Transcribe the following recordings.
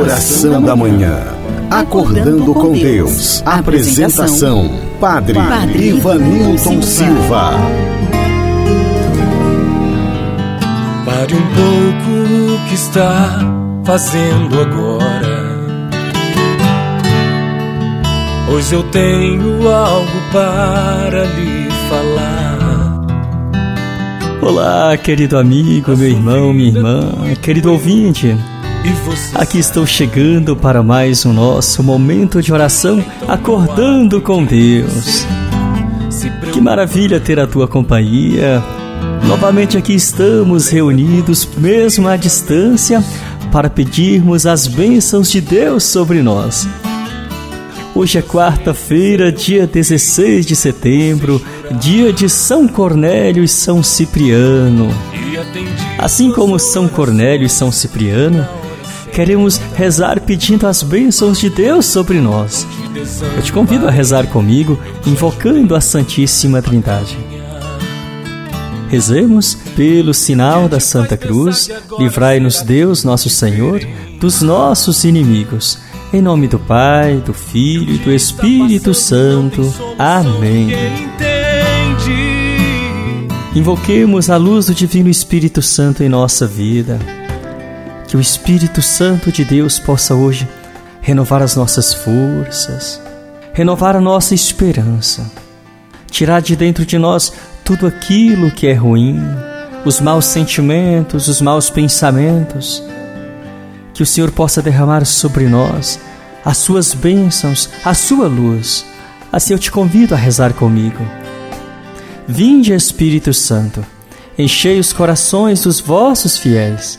Oração da Manhã. Acordando com Deus. Apresentação: Padre, Padre Ivanilton Silva. Pare um pouco o que está fazendo agora. Pois eu tenho algo para lhe falar. Olá, querido amigo, meu irmão, minha irmã, querido ouvinte. Aqui estou chegando para mais um nosso momento de oração, acordando com Deus. Que maravilha ter a tua companhia. Novamente aqui estamos reunidos, mesmo à distância, para pedirmos as bênçãos de Deus sobre nós. Hoje é quarta-feira, dia 16 de setembro, dia de São Cornélio e São Cipriano. Assim como São Cornélio e São Cipriano, queremos rezar pedindo as bênçãos de Deus sobre nós. Eu te convido a rezar comigo, invocando a Santíssima Trindade. Rezemos pelo sinal da Santa Cruz, livrai-nos Deus, nosso Senhor, dos nossos inimigos. Em nome do Pai, do Filho e do Espírito Santo. Amém. Invoquemos a luz do Divino Espírito Santo em nossa vida que o Espírito Santo de Deus possa hoje renovar as nossas forças, renovar a nossa esperança, tirar de dentro de nós tudo aquilo que é ruim, os maus sentimentos, os maus pensamentos. Que o Senhor possa derramar sobre nós as suas bênçãos, a sua luz. Assim eu te convido a rezar comigo. Vinde, Espírito Santo, enchei os corações dos vossos fiéis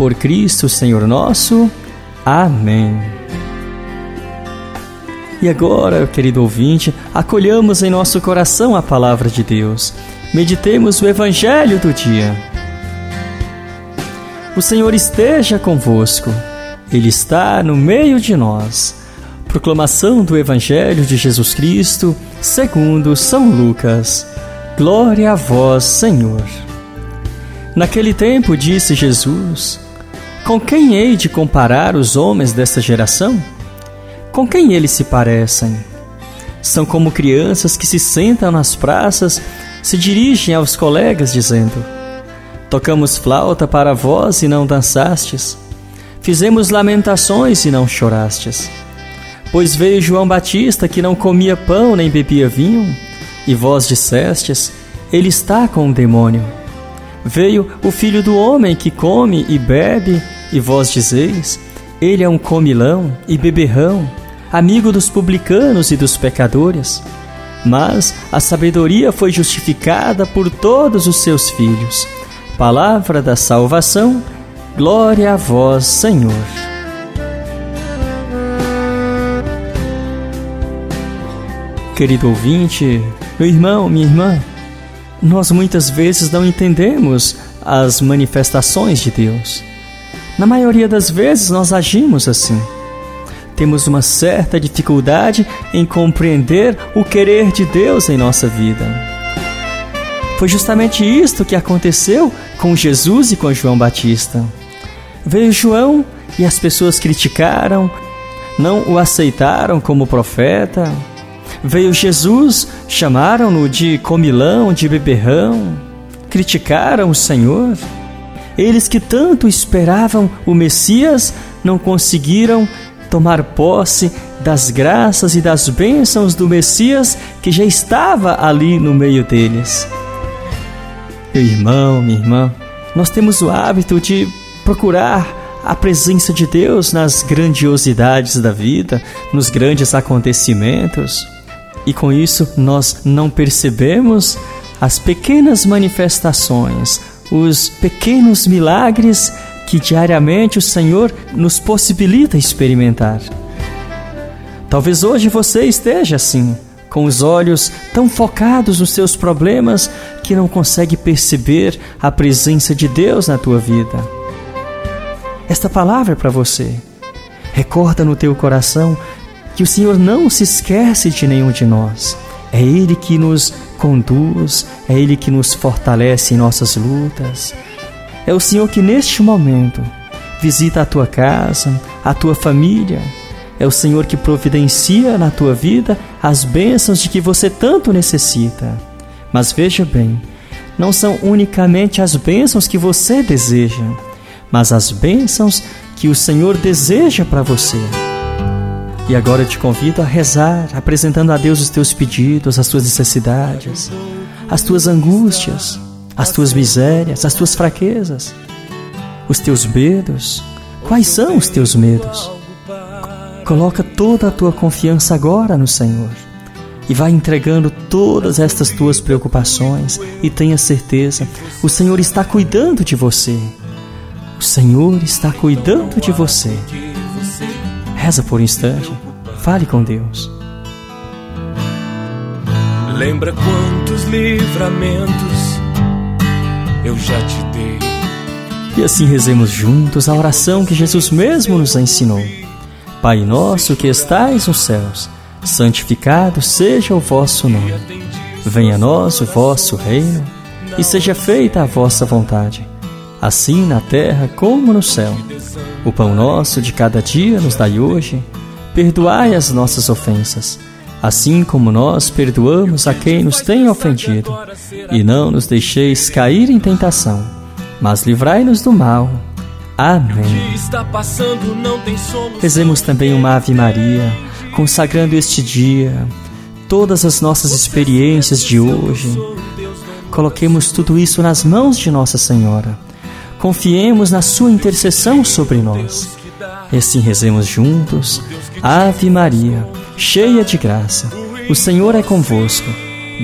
por Cristo Senhor nosso. Amém. E agora, querido ouvinte, acolhamos em nosso coração a palavra de Deus. Meditemos o Evangelho do dia. O Senhor esteja convosco, Ele está no meio de nós. Proclamação do Evangelho de Jesus Cristo, segundo São Lucas. Glória a vós, Senhor. Naquele tempo disse Jesus: com quem hei de comparar os homens desta geração? Com quem eles se parecem? São como crianças que se sentam nas praças, se dirigem aos colegas dizendo: Tocamos flauta para vós e não dançastes. Fizemos lamentações e não chorastes. Pois veio João Batista que não comia pão nem bebia vinho, e vós dissestes: Ele está com o demônio. Veio o filho do homem que come e bebe, e vós dizeis: Ele é um comilão e beberrão, amigo dos publicanos e dos pecadores. Mas a sabedoria foi justificada por todos os seus filhos. Palavra da salvação, glória a vós, Senhor. Querido ouvinte, meu irmão, minha irmã, nós muitas vezes não entendemos as manifestações de Deus. Na maioria das vezes nós agimos assim. Temos uma certa dificuldade em compreender o querer de Deus em nossa vida. Foi justamente isto que aconteceu com Jesus e com João Batista. Veio João e as pessoas criticaram, não o aceitaram como profeta, Veio Jesus, chamaram-no de comilão, de beberrão, criticaram o Senhor. Eles que tanto esperavam o Messias não conseguiram tomar posse das graças e das bênçãos do Messias que já estava ali no meio deles. Meu irmão, minha irmã, nós temos o hábito de procurar a presença de Deus nas grandiosidades da vida, nos grandes acontecimentos e com isso nós não percebemos as pequenas manifestações, os pequenos milagres que diariamente o Senhor nos possibilita experimentar. Talvez hoje você esteja assim, com os olhos tão focados nos seus problemas que não consegue perceber a presença de Deus na tua vida. Esta palavra é para você. Recorda no teu coração que o Senhor não se esquece de nenhum de nós. É Ele que nos conduz, é Ele que nos fortalece em nossas lutas. É o Senhor que neste momento visita a tua casa, a tua família. É o Senhor que providencia na tua vida as bênçãos de que você tanto necessita. Mas veja bem, não são unicamente as bênçãos que você deseja, mas as bênçãos que o Senhor deseja para você. E agora eu te convido a rezar, apresentando a Deus os teus pedidos, as tuas necessidades, as tuas angústias, as tuas misérias, as tuas fraquezas, os teus medos. Quais são os teus medos? Coloca toda a tua confiança agora no Senhor e vai entregando todas estas tuas preocupações e tenha certeza, o Senhor está cuidando de você. O Senhor está cuidando de você. Reza por um instante. Fale com Deus. Lembra quantos livramentos eu já te dei. E assim rezemos juntos a oração que Jesus mesmo nos ensinou. Pai nosso que estais nos céus, santificado seja o vosso nome. Venha a nós o vosso reino e seja feita a vossa vontade, assim na terra como no céu. O pão nosso de cada dia nos dai hoje. Perdoai as nossas ofensas, assim como nós perdoamos a quem nos tem ofendido. E não nos deixeis cair em tentação, mas livrai-nos do mal. Amém. Rezemos também uma Ave Maria, consagrando este dia, todas as nossas experiências de hoje. Coloquemos tudo isso nas mãos de Nossa Senhora confiemos na Sua intercessão sobre nós. E assim rezemos juntos. Ave Maria, cheia de graça, o Senhor é convosco.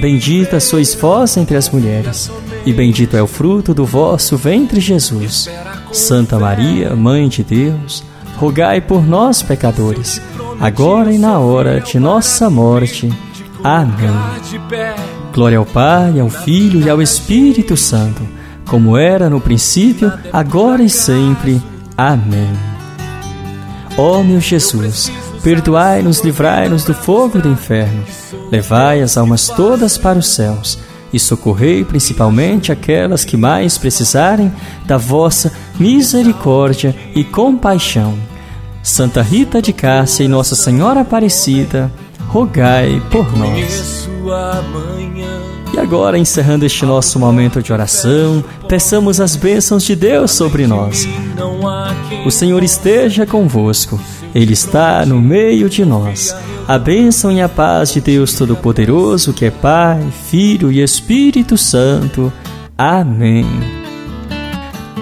Bendita sois vós entre as mulheres, e bendito é o fruto do vosso ventre, Jesus. Santa Maria, Mãe de Deus, rogai por nós, pecadores, agora e na hora de nossa morte. Amém. Glória ao Pai, ao Filho e ao Espírito Santo como era no princípio, agora e sempre. Amém. Ó meu Jesus, perdoai-nos, livrai-nos do fogo do inferno, levai as almas todas para os céus e socorrei principalmente aquelas que mais precisarem da vossa misericórdia e compaixão. Santa Rita de Cássia e Nossa Senhora Aparecida, rogai por nós. E agora, encerrando este nosso momento de oração, peçamos as bênçãos de Deus sobre nós. O Senhor esteja convosco, Ele está no meio de nós. A bênção e a paz de Deus Todo-Poderoso, que é Pai, Filho e Espírito Santo. Amém.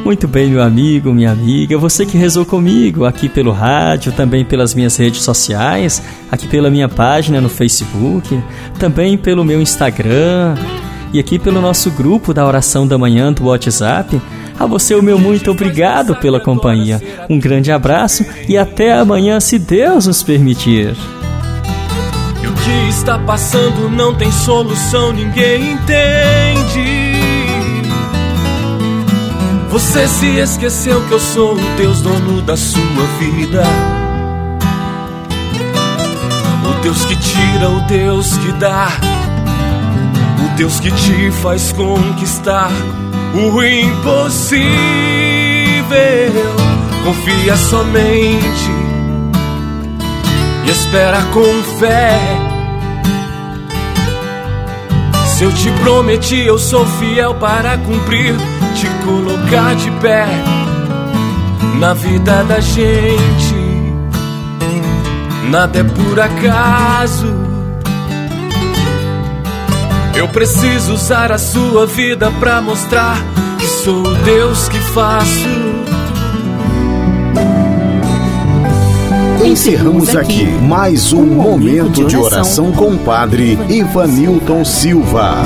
Muito bem, meu amigo, minha amiga, você que rezou comigo aqui pelo rádio, também pelas minhas redes sociais, aqui pela minha página no Facebook, também pelo meu Instagram e aqui pelo nosso grupo da oração da manhã do WhatsApp. A você, o meu muito obrigado pela companhia. Um grande abraço e até amanhã, se Deus nos permitir. O que está passando não tem solução, ninguém entende. Você se esqueceu que eu sou o Deus dono da sua vida. O Deus que tira, o Deus que dá. O Deus que te faz conquistar o impossível. Confia somente e espera com fé. Se eu te prometi, eu sou fiel para cumprir te colocar de pé na vida da gente. Nada é por acaso. Eu preciso usar a sua vida para mostrar que sou o Deus que faço. Encerramos aqui mais um momento de oração com o Padre Ivanilton Silva.